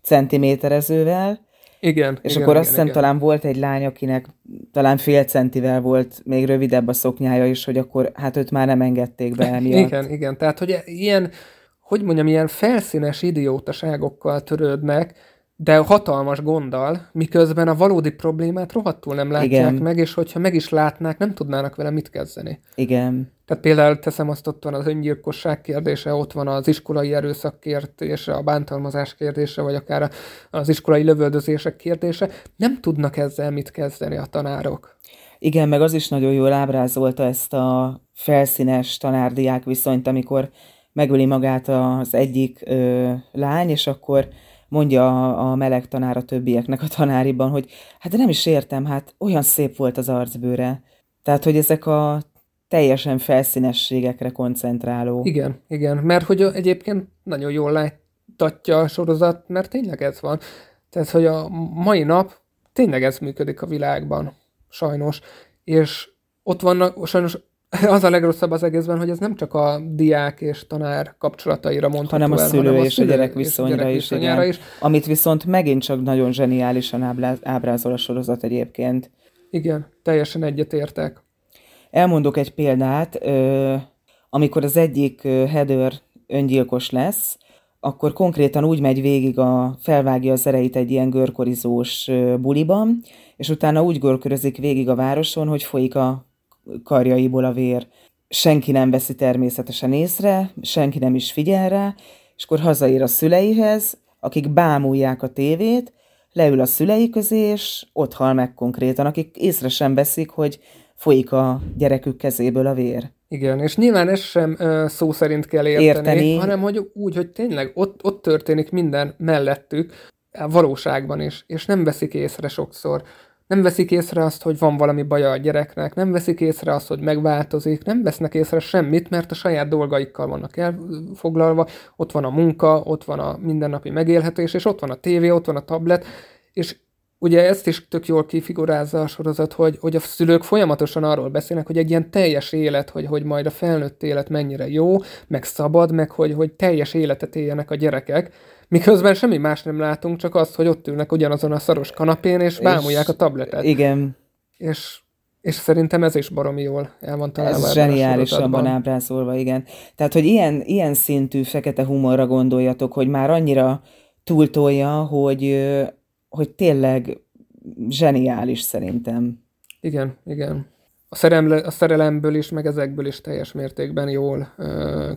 centiméterezővel, igen. És igen, akkor igen, azt hiszem talán volt egy lány, akinek talán fél centivel volt még rövidebb a szoknyája is, hogy akkor hát őt már nem engedték be emiatt. Igen, igen. Tehát, hogy ilyen, hogy mondjam, ilyen felszínes idiótaságokkal törődnek, de hatalmas gonddal, miközben a valódi problémát rohadtul nem látják Igen. meg, és hogyha meg is látnák, nem tudnának vele mit kezdeni. Igen. Tehát például teszem azt, ott van az öngyilkosság kérdése, ott van az iskolai erőszak kérdése, a bántalmazás kérdése, vagy akár az iskolai lövöldözések kérdése. Nem tudnak ezzel mit kezdeni a tanárok. Igen, meg az is nagyon jól ábrázolta ezt a felszínes tanárdiák viszonyt, amikor megöli magát az egyik ö, lány, és akkor mondja a, meleg tanár a többieknek a tanáriban, hogy hát de nem is értem, hát olyan szép volt az arcbőre. Tehát, hogy ezek a teljesen felszínességekre koncentráló. Igen, igen, mert hogy egyébként nagyon jól látja a sorozat, mert tényleg ez van. Tehát, hogy a mai nap tényleg ez működik a világban, sajnos. És ott vannak, sajnos az a legrosszabb az egészben, hogy ez nem csak a diák és tanár kapcsolataira mondható hanem a szülő, hanem a és, szülő a gyerek viszonyra, gyerek is, igen. is. Amit viszont megint csak nagyon zseniálisan ábrázol a sorozat egyébként. Igen, teljesen egyetértek. Elmondok egy példát, amikor az egyik Heather öngyilkos lesz, akkor konkrétan úgy megy végig, a, felvágja az ereit egy ilyen görkorizós buliban, és utána úgy görkörözik végig a városon, hogy folyik a karjaiból a vér. Senki nem veszi természetesen észre, senki nem is figyel rá, és akkor hazaér a szüleihez, akik bámulják a tévét, leül a szülei közé, és ott hal meg konkrétan, akik észre sem veszik, hogy folyik a gyerekük kezéből a vér. Igen, és nyilván ez sem uh, szó szerint kell érteni, érteni, hanem hogy úgy, hogy tényleg ott, ott történik minden mellettük, valóságban is, és nem veszik észre sokszor nem veszik észre azt, hogy van valami baja a gyereknek, nem veszik észre azt, hogy megváltozik, nem vesznek észre semmit, mert a saját dolgaikkal vannak elfoglalva, ott van a munka, ott van a mindennapi megélhetés, és ott van a tévé, ott van a tablet, és ugye ezt is tök jól kifigurázza a sorozat, hogy, hogy a szülők folyamatosan arról beszélnek, hogy egy ilyen teljes élet, hogy, hogy majd a felnőtt élet mennyire jó, meg szabad, meg hogy, hogy teljes életet éljenek a gyerekek, miközben semmi más nem látunk, csak azt, hogy ott ülnek ugyanazon a szaros kanapén, és bámulják a tabletet. Igen. És, és szerintem ez is baromi jól el van találva. Ez zseniálisabban ábrázolva, igen. Tehát, hogy ilyen, ilyen szintű fekete humorra gondoljatok, hogy már annyira túltolja, hogy, hogy tényleg zseniális szerintem. Igen, igen. A, szeremle, a szerelemből is, meg ezekből is teljes mértékben jól,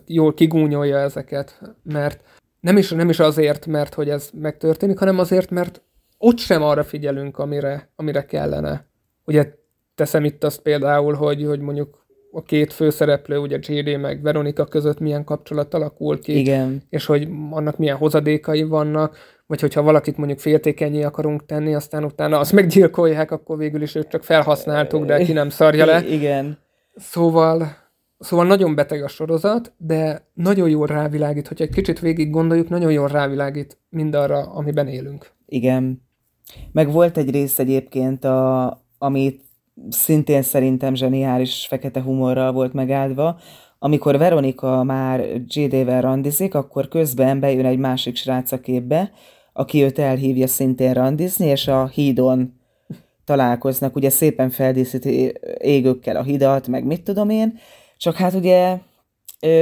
jól kigúnyolja ezeket, mert nem is, nem is azért, mert hogy ez megtörténik, hanem azért, mert ott sem arra figyelünk, amire, amire kellene. Ugye teszem itt azt például, hogy, hogy mondjuk a két főszereplő, ugye JD meg Veronika között milyen kapcsolat alakul ki, Igen. és hogy annak milyen hozadékai vannak, vagy hogyha valakit mondjuk féltékenyé akarunk tenni, aztán utána azt meggyilkolják, akkor végül is őt csak felhasználtuk, de ki nem szarja le. Igen. Szóval, szóval nagyon beteg a sorozat, de nagyon jól rávilágít, hogyha egy kicsit végig gondoljuk, nagyon jól rávilágít mindarra, amiben élünk. Igen. Meg volt egy rész egyébként, a, amit szintén szerintem zseniális fekete humorral volt megáldva, amikor Veronika már JD-vel randizik, akkor közben bejön egy másik srác a képbe, aki őt elhívja szintén randizni, és a hídon találkoznak, ugye szépen feldíszíti égőkkel a hidat, meg mit tudom én, csak hát ugye,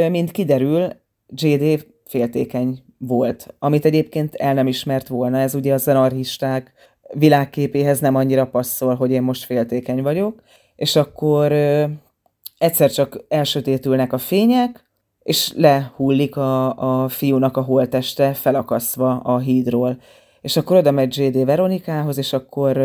mint kiderül, JD féltékeny volt, amit egyébként el nem ismert volna, ez ugye az anarchisták világképéhez nem annyira passzol, hogy én most féltékeny vagyok, és akkor egyszer csak elsötétülnek a fények, és lehullik a, a fiúnak a holteste felakasztva a hídról. És akkor oda megy J.D. Veronikához, és akkor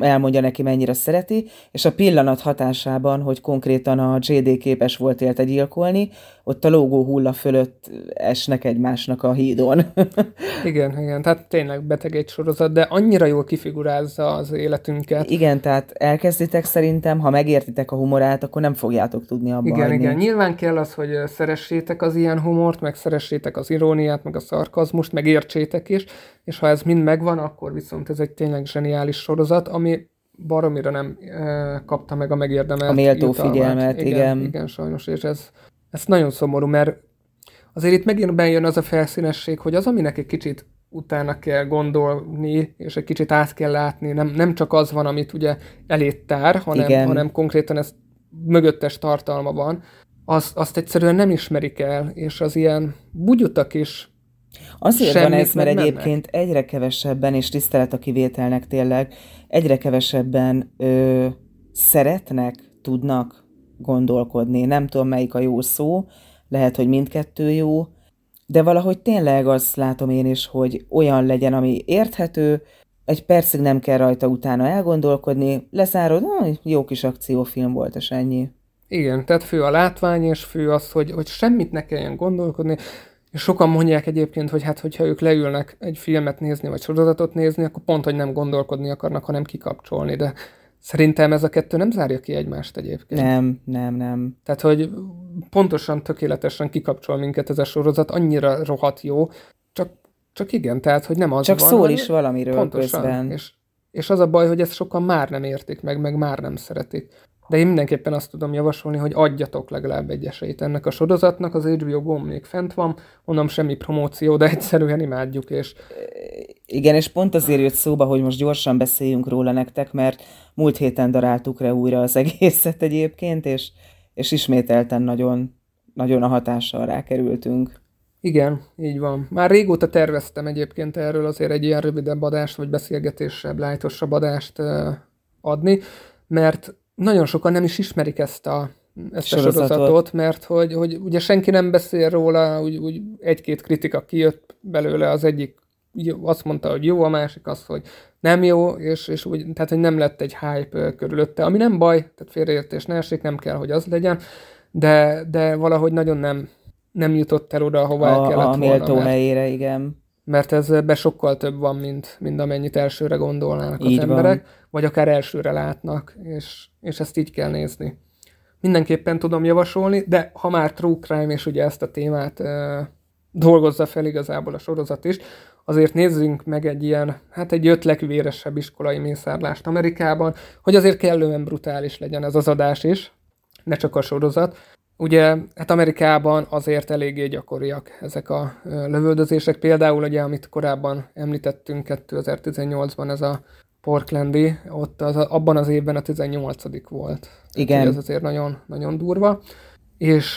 elmondja neki, mennyire szereti, és a pillanat hatásában, hogy konkrétan a JD képes volt élte gyilkolni, ott a lógó hulla fölött esnek egymásnak a hídon. igen, igen, tehát tényleg beteg egy sorozat, de annyira jól kifigurázza az életünket. Igen, tehát elkezditek szerintem, ha megértitek a humorát, akkor nem fogjátok tudni abba Igen, hagyni. igen, nyilván kell az, hogy szeressétek az ilyen humort, meg szeressétek az iróniát, meg a szarkazmust, meg értsétek is, és ha ez mind megvan, akkor viszont ez egy tényleg zseniális sorozat, ami baromira nem e, kapta meg a megérdemelt A méltó figyelmet, igen, igen. Igen, sajnos, és ez, ez nagyon szomorú, mert azért itt megint bejön az a felszínesség, hogy az, aminek egy kicsit utána kell gondolni, és egy kicsit át kell látni, nem, nem csak az van, amit ugye elét tár, hanem, hanem konkrétan ez mögöttes tartalma van, azt, azt egyszerűen nem ismerik el, és az ilyen bugyutak is Azért van ez, mert egyébként egyre kevesebben, és tisztelet a kivételnek tényleg, egyre kevesebben ö, szeretnek, tudnak gondolkodni. Nem tudom, melyik a jó szó, lehet, hogy mindkettő jó, de valahogy tényleg azt látom én is, hogy olyan legyen, ami érthető, egy percig nem kell rajta utána elgondolkodni, leszárod, jó kis akciófilm volt, és ennyi. Igen, tehát fő a látvány, és fő az, hogy, hogy semmit ne kelljen gondolkodni, és sokan mondják egyébként, hogy hát, hogyha ők leülnek egy filmet nézni, vagy sorozatot nézni, akkor pont, hogy nem gondolkodni akarnak, hanem kikapcsolni, de szerintem ez a kettő nem zárja ki egymást egyébként. Nem, nem, nem. Tehát, hogy pontosan, tökéletesen kikapcsol minket ez a sorozat, annyira rohadt jó, csak, csak igen, tehát, hogy nem az Csak van, szól is valamiről pontosan, közben. És, és az a baj, hogy ezt sokan már nem értik meg, meg már nem szeretik. De én mindenképpen azt tudom javasolni, hogy adjatok legalább egy esélyt ennek a sorozatnak, az HBO Go még fent van, onnan semmi promóció, de egyszerűen imádjuk, és... Igen, és pont azért jött szóba, hogy most gyorsan beszéljünk róla nektek, mert múlt héten daráltuk re újra az egészet egyébként, és, és ismételten nagyon, nagyon a hatással rákerültünk. Igen, így van. Már régóta terveztem egyébként erről azért egy ilyen rövidebb adást, vagy beszélgetésebb, lájtosabb adást adni, mert nagyon sokan nem is ismerik ezt a, ezt sorozatot. a sorozatot, mert hogy, hogy ugye senki nem beszél róla, úgy, úgy egy-két kritika kijött belőle, az egyik azt mondta, hogy jó, a másik az, hogy nem jó, és, és úgy, tehát, hogy nem lett egy hype körülötte, ami nem baj, tehát félreértés ne esik, nem kell, hogy az legyen, de, de valahogy nagyon nem, nem jutott el oda, ahová a, el kellett a méltó volna. helyére, igen. Mert ez be sokkal több van, mint, mint amennyit elsőre gondolnának az Így emberek, van. vagy akár elsőre látnak, és, és ezt így kell nézni. Mindenképpen tudom javasolni, de ha már True Crime, és ugye ezt a témát e, dolgozza fel igazából a sorozat is, azért nézzünk meg egy ilyen, hát egy öt legvéresebb iskolai mészárlást Amerikában, hogy azért kellően brutális legyen ez az adás is, ne csak a sorozat. Ugye, hát Amerikában azért eléggé gyakoriak ezek a lövöldözések. Például ugye, amit korábban említettünk 2018-ban, ez a Portlandi, ott az, abban az évben a 18 volt. Igen. Tehát, ez azért nagyon, nagyon durva. És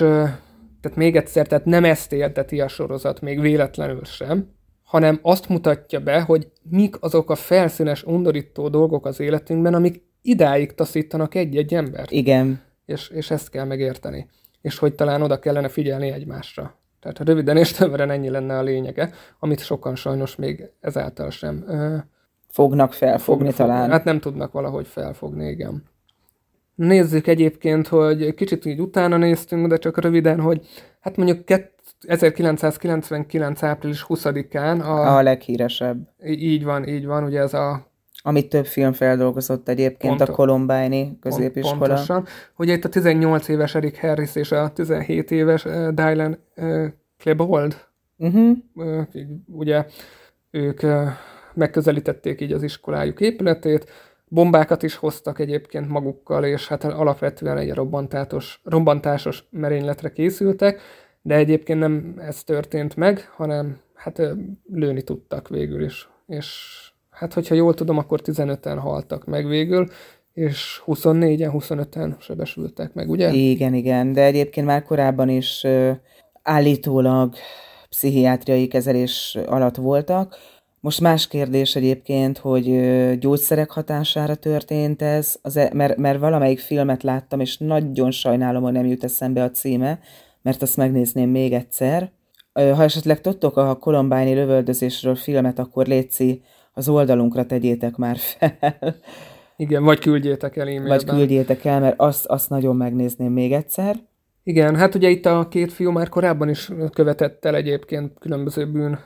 tehát még egyszer, tehát nem ezt érteti a sorozat, még véletlenül sem, hanem azt mutatja be, hogy mik azok a felszínes, undorító dolgok az életünkben, amik idáig taszítanak egy-egy embert. Igen. És, és ezt kell megérteni. És hogy talán oda kellene figyelni egymásra. Tehát röviden és többre ennyi lenne a lényege, amit sokan sajnos még ezáltal sem ö, fognak felfogni fognak talán. Hát nem tudnak valahogy felfogni, igen. Nézzük egyébként, hogy kicsit így utána néztünk, de csak röviden, hogy hát mondjuk 1999. április 20-án a, a leghíresebb. Így van, így van, ugye ez a amit több film feldolgozott egyébként, Pont, a Columbine középiskola. Pontosan. Ugye itt a 18 éves Eric Harris és a 17 éves uh, Dylan uh, Klebold, uh-huh. uh, ugye ők uh, megközelítették így az iskolájuk épületét, bombákat is hoztak egyébként magukkal, és hát alapvetően egy robbantásos, robbantásos merényletre készültek, de egyébként nem ez történt meg, hanem hát lőni tudtak végül is. És hát hogyha jól tudom, akkor 15-en haltak meg végül, és 24-en, 25-en sebesültek meg, ugye? Igen, igen, de egyébként már korábban is állítólag pszichiátriai kezelés alatt voltak, most más kérdés egyébként, hogy gyógyszerek hatására történt ez, az, e, mert, mert valamelyik filmet láttam, és nagyon sajnálom, hogy nem jut eszembe a címe, mert azt megnézném még egyszer. Ha esetleg tudtok a Columbine lövöldözésről filmet, akkor létszi, az oldalunkra tegyétek már fel. Igen, vagy küldjétek el e-mailben. Vagy küldjétek el, mert azt, azt nagyon megnézném még egyszer. Igen, hát ugye itt a két fiú már korábban is követett el egyébként különböző bűn,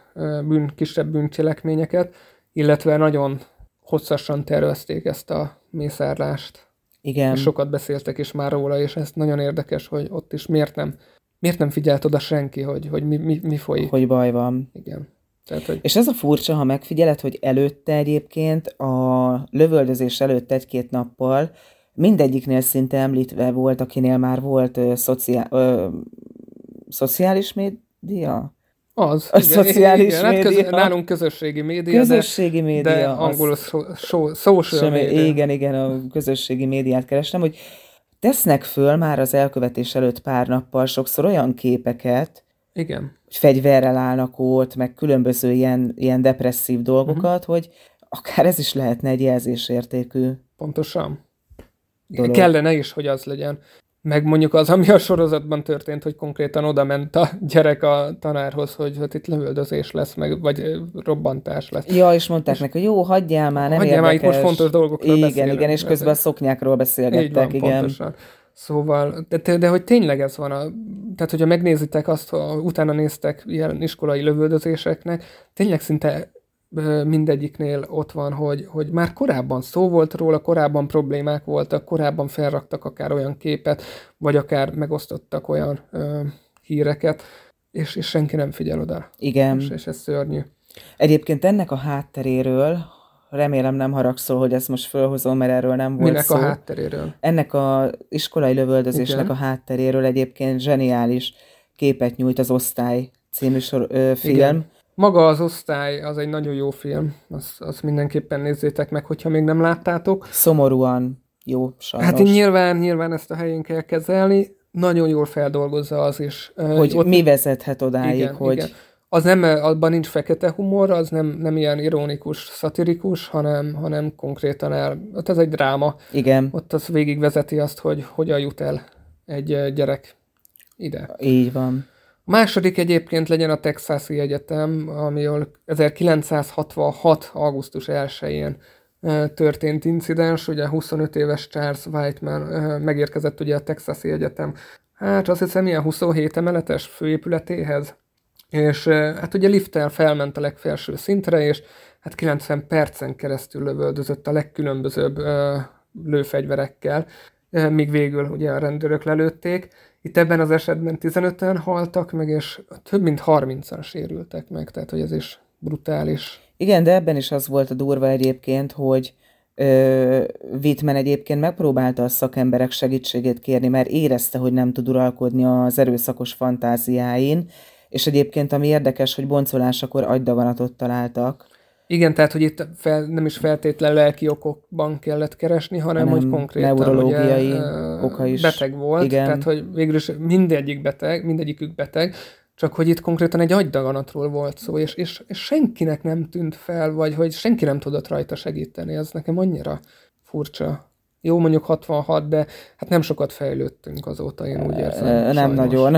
bűn kisebb bűncselekményeket, illetve nagyon hosszasan tervezték ezt a mészárlást. Igen. És sokat beszéltek is már róla, és ez nagyon érdekes, hogy ott is miért nem, miért nem figyelt oda senki, hogy, hogy mi, mi, mi folyik. Hogy baj van. Igen. Tehát, hogy... És ez a furcsa, ha megfigyeled, hogy előtte egyébként, a lövöldözés előtt egy-két nappal mindegyiknél szinte említve volt, akinél már volt ö, szociál, ö, szociális média? Az. A igen, szociális igen, média. Hát köz, nálunk közösségi média, közösségi de, média, de angolul so, so, social média. Igen, igen, a közösségi médiát kerestem, hogy tesznek föl már az elkövetés előtt pár nappal sokszor olyan képeket, igen. hogy fegyverrel állnak ott, meg különböző ilyen, ilyen depresszív dolgokat, uh-huh. hogy akár ez is lehetne egy jelzésértékű. Pontosan dolog. Kellene is, hogy az legyen. Meg mondjuk az, ami a sorozatban történt, hogy konkrétan oda ment a gyerek a tanárhoz, hogy hát itt lövöldözés lesz, meg, vagy robbantás lesz. Ja, és mondták neki, hogy jó, hagyjál már, nem hagyjál érdekes. már, itt most fontos dolgokról Igen, igen, és közben a szoknyákról beszélgettek, Így van, igen. Pontosan. Szóval, de, de, hogy tényleg ez van, a, tehát hogyha megnézitek azt, ha utána néztek ilyen iskolai lövöldözéseknek, tényleg szinte mindegyiknél ott van, hogy, hogy már korábban szó volt róla, korábban problémák voltak, korábban felraktak akár olyan képet, vagy akár megosztottak olyan ö, híreket, és, és senki nem figyel oda. Igen. És, és ez szörnyű. Egyébként ennek a hátteréről, remélem nem haragszol, hogy ezt most fölhozom, mert erről nem volt Minek szó. a hátteréről? Ennek a iskolai lövöldözésnek Igen. a hátteréről egyébként zseniális képet nyújt az Osztály című sor, ö, film. Igen maga az osztály, az egy nagyon jó film, azt, azt mindenképpen nézzétek meg, hogyha még nem láttátok. Szomorúan jó, sajnos. Hát nyilván, nyilván ezt a helyén kell kezelni, nagyon jól feldolgozza az is. Hogy ott... mi vezethet odáig, igen, hogy... Igen. Az nem, abban nincs fekete humor, az nem, nem ilyen ironikus, szatirikus, hanem, hanem konkrétan el, ott ez egy dráma. Igen. Ott az végigvezeti azt, hogy hogyan jut el egy gyerek ide. Így van. A második egyébként legyen a Texasi Egyetem, amiről 1966. augusztus 1-én történt incidens, ugye 25 éves Charles Whiteman megérkezett ugye a Texasi Egyetem, hát azt hiszem ilyen 27 emeletes főépületéhez, és hát ugye lifttel felment a legfelső szintre, és hát 90 percen keresztül lövöldözött a legkülönbözőbb lőfegyverekkel, míg végül ugye a rendőrök lelőtték. Itt ebben az esetben 15-en haltak meg, és több mint 30-an sérültek meg, tehát hogy ez is brutális. Igen, de ebben is az volt a durva egyébként, hogy ö, Wittman egyébként megpróbálta a szakemberek segítségét kérni, mert érezte, hogy nem tud uralkodni az erőszakos fantáziáin, és egyébként ami érdekes, hogy boncolásakor agydavanatot találtak. Igen, tehát, hogy itt fel, nem is feltétlen lelki okokban kellett keresni, hanem, hanem hogy konkrétan neurológiai ugye, oka is. beteg volt. Igen. Tehát, hogy végül is mindegyik beteg, mindegyikük beteg, csak hogy itt konkrétan egy agydaganatról volt szó, és, és, és senkinek nem tűnt fel, vagy hogy senki nem tudott rajta segíteni, ez nekem annyira furcsa. Jó, mondjuk 66, de hát nem sokat fejlődtünk azóta, én úgy érzem. Nem sajnos. nagyon.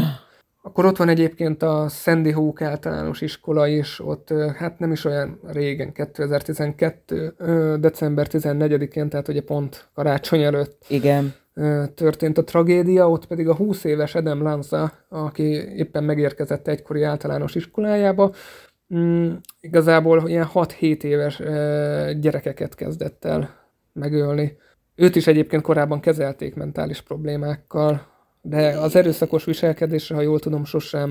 Akkor ott van egyébként a Sandy Hook általános iskola is, ott hát nem is olyan régen, 2012. december 14-én, tehát ugye pont karácsony előtt Igen. történt a tragédia, ott pedig a 20 éves Edem Lanza, aki éppen megérkezett egykori általános iskolájába, mm, igazából ilyen 6-7 éves gyerekeket kezdett el megölni. Őt is egyébként korábban kezelték mentális problémákkal, de az erőszakos viselkedésre, ha jól tudom, sosem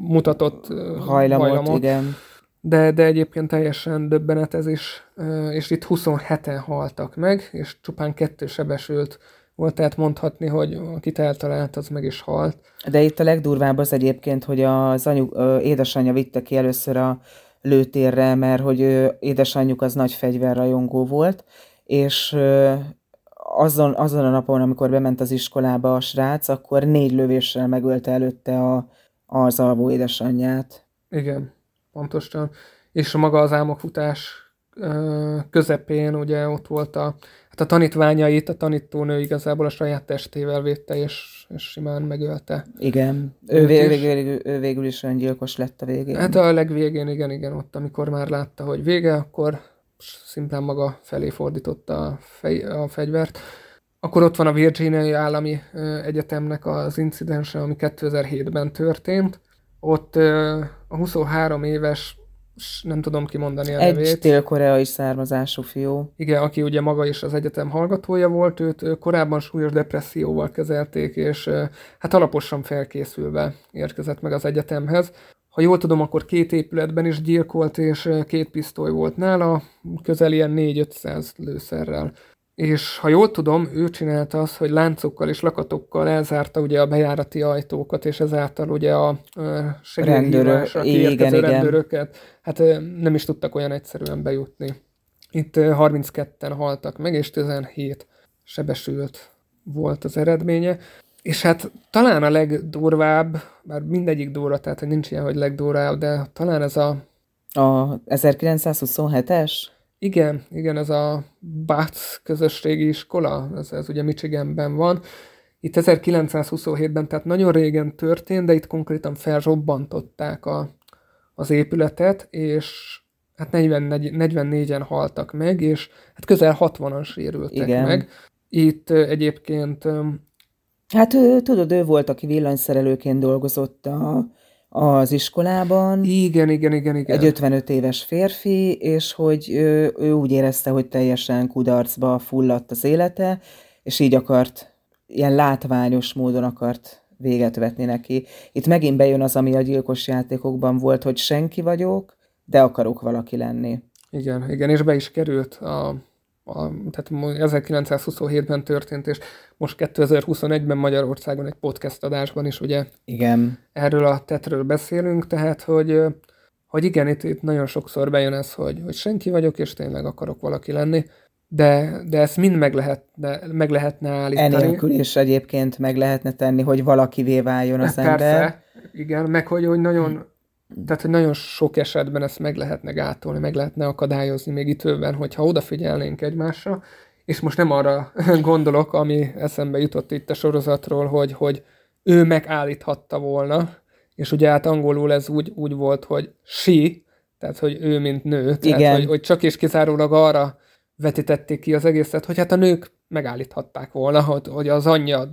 mutatott hajlamot. hajlamot. Igen. De, de egyébként teljesen döbbenet ez is, és itt 27-en haltak meg, és csupán kettő sebesült volt, tehát mondhatni, hogy akit eltalált, az meg is halt. De itt a legdurvább az egyébként, hogy az anyu, édesanyja vitte ki először a lőtérre, mert hogy édesanyjuk az nagy fegyverrajongó volt, és azon, azon a napon, amikor bement az iskolába a srác, akkor négy lövéssel megölte előtte a, az alvó édesanyját. Igen, pontosan. És maga az álmokfutás közepén ugye ott volt a, hát a tanítványait, a tanítónő igazából a saját testével védte, és, és simán megölte. Igen, ő, végül, végül, ő végül is öngyilkos lett a végén. Hát a legvégén, igen, igen, ott amikor már látta, hogy vége, akkor szimplán maga felé fordította a, fej, a fegyvert. Akkor ott van a Virginia Állami Egyetemnek az incidense, ami 2007-ben történt. Ott a 23 éves, nem tudom kimondani a Egy nevét. Egy dél-koreai származású fiú. Igen, aki ugye maga is az egyetem hallgatója volt, őt korábban súlyos depresszióval kezelték, és hát alaposan felkészülve érkezett meg az egyetemhez. Ha jól tudom, akkor két épületben is gyilkolt, és két pisztoly volt nála, közel ilyen 4-500 lőszerrel. És ha jól tudom, ő csinálta azt, hogy láncokkal és lakatokkal elzárta ugye a bejárati ajtókat, és ezáltal ugye a segélyhívásra kiérkező rendőröket, hát nem is tudtak olyan egyszerűen bejutni. Itt 32-en haltak meg, és 17 sebesült volt az eredménye. És hát talán a legdurvább, bár mindegyik durva, tehát hogy nincs ilyen, hogy legdurvább, de talán ez a... A 1927-es? Igen, igen, ez a Bath közösségi iskola, ez, ez ugye Michiganben van. Itt 1927-ben, tehát nagyon régen történt, de itt konkrétan felrobbantották a, az épületet, és hát 44, 44-en haltak meg, és hát közel 60-an sérültek Igen. meg. Itt egyébként Hát ő, tudod, ő volt, aki villanyszerelőként dolgozott a, az iskolában. Igen, igen, igen, igen. Egy 55 éves férfi, és hogy ő, ő úgy érezte, hogy teljesen kudarcba fulladt az élete, és így akart, ilyen látványos módon akart véget vetni neki. Itt megint bejön az, ami a gyilkos játékokban volt, hogy senki vagyok, de akarok valaki lenni. Igen, igen, és be is került a a, tehát 1927-ben történt, és most 2021-ben Magyarországon egy podcast adásban is ugye igen. erről a tetről beszélünk, tehát hogy, hogy igen, itt, itt nagyon sokszor bejön ez, hogy, hogy senki vagyok, és tényleg akarok valaki lenni, de, de ezt mind meg, lehet, de meg lehetne állítani. Enélkül is egyébként meg lehetne tenni, hogy valakivé váljon az Persze, ember. igen, meg hogy, hogy nagyon tehát, hogy nagyon sok esetben ezt meg lehetne gátolni, meg lehetne akadályozni még időben, hogyha odafigyelnénk egymásra, és most nem arra gondolok, ami eszembe jutott itt a sorozatról, hogy, hogy ő megállíthatta volna, és ugye hát angolul ez úgy, úgy volt, hogy she, tehát hogy ő, mint nő, tehát Igen. Hogy, hogy csak és kizárólag arra vetítették ki az egészet, hogy hát a nők megállíthatták volna, hogy, hogy az anyja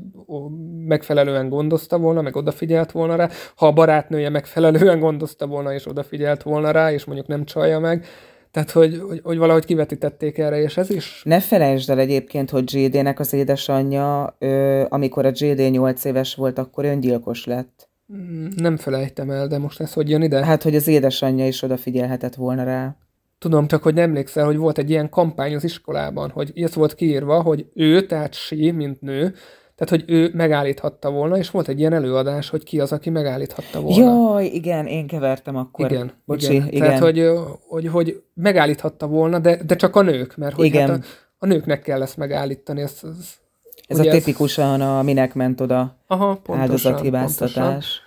megfelelően gondozta volna, meg odafigyelt volna rá, ha a barátnője megfelelően gondozta volna, és odafigyelt volna rá, és mondjuk nem csalja meg, tehát, hogy, hogy, hogy valahogy kivetítették erre, és ez is... Ne felejtsd el egyébként, hogy JD-nek az édesanyja, ö, amikor a JD 8 éves volt, akkor öngyilkos lett. Mm, nem felejtem el, de most ez hogy jön ide? Hát, hogy az édesanyja is odafigyelhetett volna rá. Tudom csak, hogy nem emlékszel, hogy volt egy ilyen kampány az iskolában, hogy ez volt kiírva, hogy ő, tehát sí, mint nő, tehát, hogy ő megállíthatta volna, és volt egy ilyen előadás, hogy ki az, aki megállíthatta volna. Jaj, igen, én kevertem akkor. Igen, Bocsi, igen. igen. Tehát, hogy, hogy, hogy megállíthatta volna, de, de csak a nők, mert hogy Igen. Hát a, a nőknek kell ezt megállítani. Ez, ez, Ez a tipikusan a minek ment oda Aha, pontosan, áldozathibáztatás. pontosan.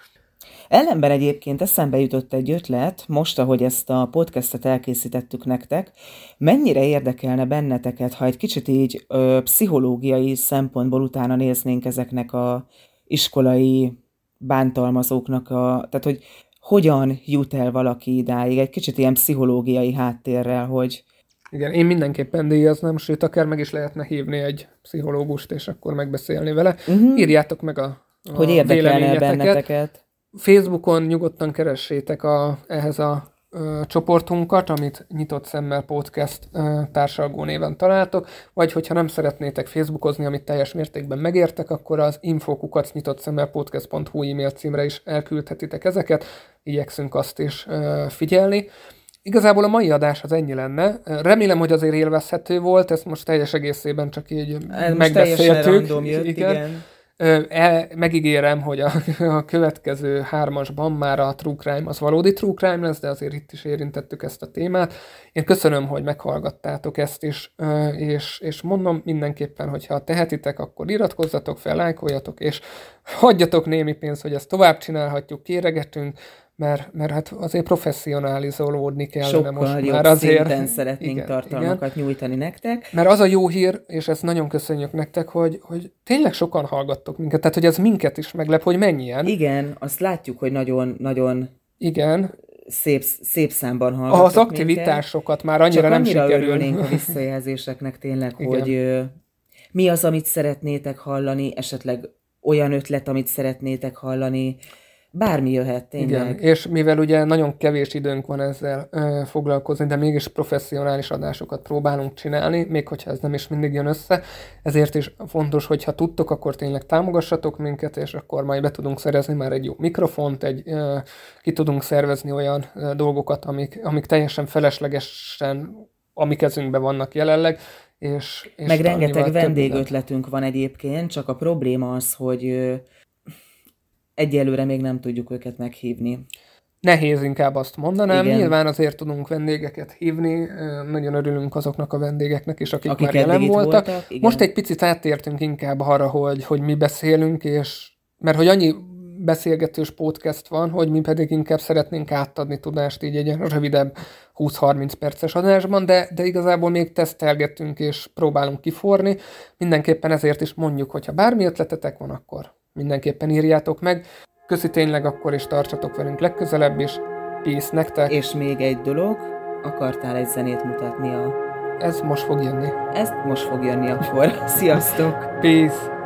Ellenben egyébként eszembe jutott egy ötlet, most, ahogy ezt a podcastet elkészítettük nektek, mennyire érdekelne benneteket, ha egy kicsit így ö, pszichológiai szempontból utána néznénk ezeknek a iskolai bántalmazóknak, a, tehát hogy hogyan jut el valaki idáig, egy kicsit ilyen pszichológiai háttérrel, hogy Igen, én mindenképpen díjaznám, sőt, akár meg is lehetne hívni egy pszichológust, és akkor megbeszélni vele. uh-huh, Írjátok meg a, a hogy érdekelne benneteket. Facebookon nyugodtan keressétek a, ehhez a ö, csoportunkat, amit Nyitott Szemmel Podcast ö, társalgó néven találtok, vagy hogyha nem szeretnétek Facebookozni, amit teljes mértékben megértek, akkor az infokukat nyitott szemmel podcast.hu e-mail címre is elküldhetitek ezeket, igyekszünk azt is ö, figyelni. Igazából a mai adás az ennyi lenne. Remélem, hogy azért élvezhető volt, ezt most teljes egészében csak így Ez most teljesen megbeszéltük. random jött, igen. igen. El, megígérem, hogy a, a következő hármasban már a True Crime az valódi True Crime lesz, de azért itt is érintettük ezt a témát. Én köszönöm, hogy meghallgattátok ezt is, és, és mondom mindenképpen, hogyha tehetitek, akkor iratkozzatok fel, lájkoljatok, és hagyjatok némi pénzt, hogy ezt tovább csinálhatjuk, kéregetünk, mert, mert hát azért professzionalizolódni kellene Sokkal most jobb már azért. szinten szeretnénk Igen, tartalmakat nyújtani nektek. Mert az a jó hír, és ezt nagyon köszönjük nektek, hogy, hogy tényleg sokan hallgattok minket, tehát hogy ez minket is meglep, hogy mennyien. Igen, azt látjuk, hogy nagyon-nagyon Igen, szép, szép számban hallgattok az aktivitásokat már annyira Csak nem annyira sikerül. örülnénk a visszajelzéseknek tényleg, Igen. hogy ö, mi az, amit szeretnétek hallani, esetleg olyan ötlet, amit szeretnétek hallani, bármi jöhet tényleg. Igen, és mivel ugye nagyon kevés időnk van ezzel ö, foglalkozni, de mégis professzionális adásokat próbálunk csinálni, még hogyha ez nem is mindig jön össze, ezért is fontos, hogy ha tudtok, akkor tényleg támogassatok minket, és akkor majd be tudunk szerezni már egy jó mikrofont, egy, ö, ki tudunk szervezni olyan ö, dolgokat, amik, amik teljesen feleslegesen a mi kezünkben vannak jelenleg, és, és Meg rengeteg vendégötletünk van egyébként, csak a probléma az, hogy egyelőre még nem tudjuk őket meghívni. Nehéz inkább azt mondanám. Igen. Nyilván azért tudunk vendégeket hívni. Nagyon örülünk azoknak a vendégeknek is, akik, Akik már jelen voltak. voltak, igen. Most egy picit áttértünk inkább arra, hogy, hogy mi beszélünk, és mert hogy annyi beszélgetős podcast van, hogy mi pedig inkább szeretnénk átadni tudást így egy rövidebb 20-30 perces adásban, de, de igazából még tesztelgetünk és próbálunk kiforni. Mindenképpen ezért is mondjuk, hogyha bármi ötletetek van, akkor mindenképpen írjátok meg. Köszi tényleg akkor is tartsatok velünk legközelebb is. Peace nektek. És még egy dolog, akartál egy zenét mutatni a... Ez most fog jönni. Ez most fog jönni akkor. Sziasztok! Peace.